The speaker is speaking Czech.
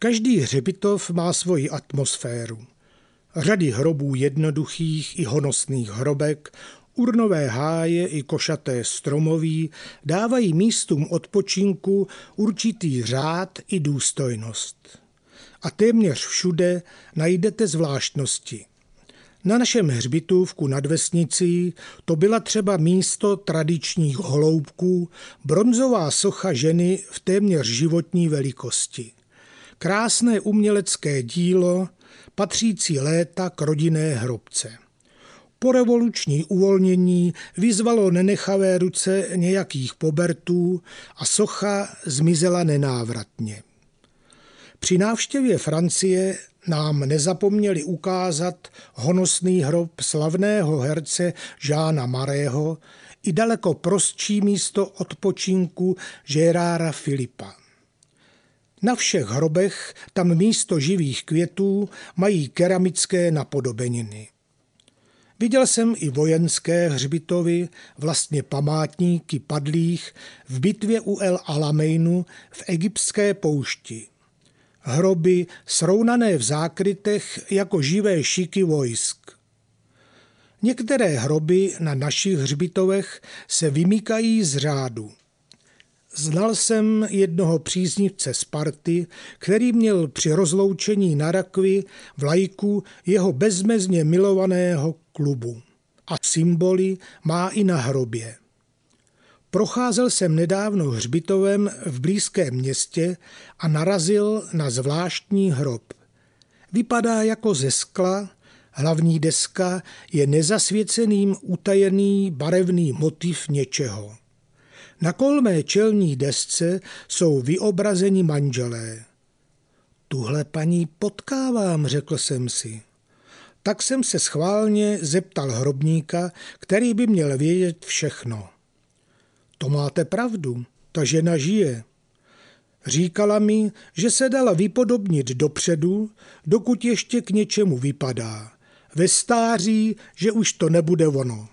Každý hřbitov má svoji atmosféru. Řady hrobů jednoduchých i honosných hrobek, urnové háje i košaté stromoví dávají místům odpočinku určitý řád i důstojnost. A téměř všude najdete zvláštnosti. Na našem hřbitůvku nad vesnicí to byla třeba místo tradičních holoubků, bronzová socha ženy v téměř životní velikosti. Krásné umělecké dílo, patřící léta k rodinné hrobce. Po revoluční uvolnění vyzvalo nenechavé ruce nějakých pobertů a socha zmizela nenávratně. Při návštěvě Francie nám nezapomněli ukázat honosný hrob slavného herce Žána Marého i daleko prostší místo odpočinku Žerára Filipa. Na všech hrobech tam místo živých květů mají keramické napodobeniny. Viděl jsem i vojenské hřbitovy, vlastně památníky padlých v bitvě u El Alameinu v egyptské poušti. Hroby srovnané v zákrytech jako živé šiky vojsk. Některé hroby na našich hřbitovech se vymykají z řádu. Znal jsem jednoho příznivce Sparty, který měl při rozloučení na rakvi vlajku jeho bezmezně milovaného klubu. A symboly má i na hrobě. Procházel jsem nedávno hřbitovem v blízkém městě a narazil na zvláštní hrob. Vypadá jako ze skla, hlavní deska je nezasvěceným utajený barevný motiv něčeho. Na kolmé čelní desce jsou vyobrazeni manželé. Tuhle paní potkávám, řekl jsem si. Tak jsem se schválně zeptal hrobníka, který by měl vědět všechno. To máte pravdu, ta žena žije. Říkala mi, že se dala vypodobnit dopředu, dokud ještě k něčemu vypadá. Ve stáří, že už to nebude ono.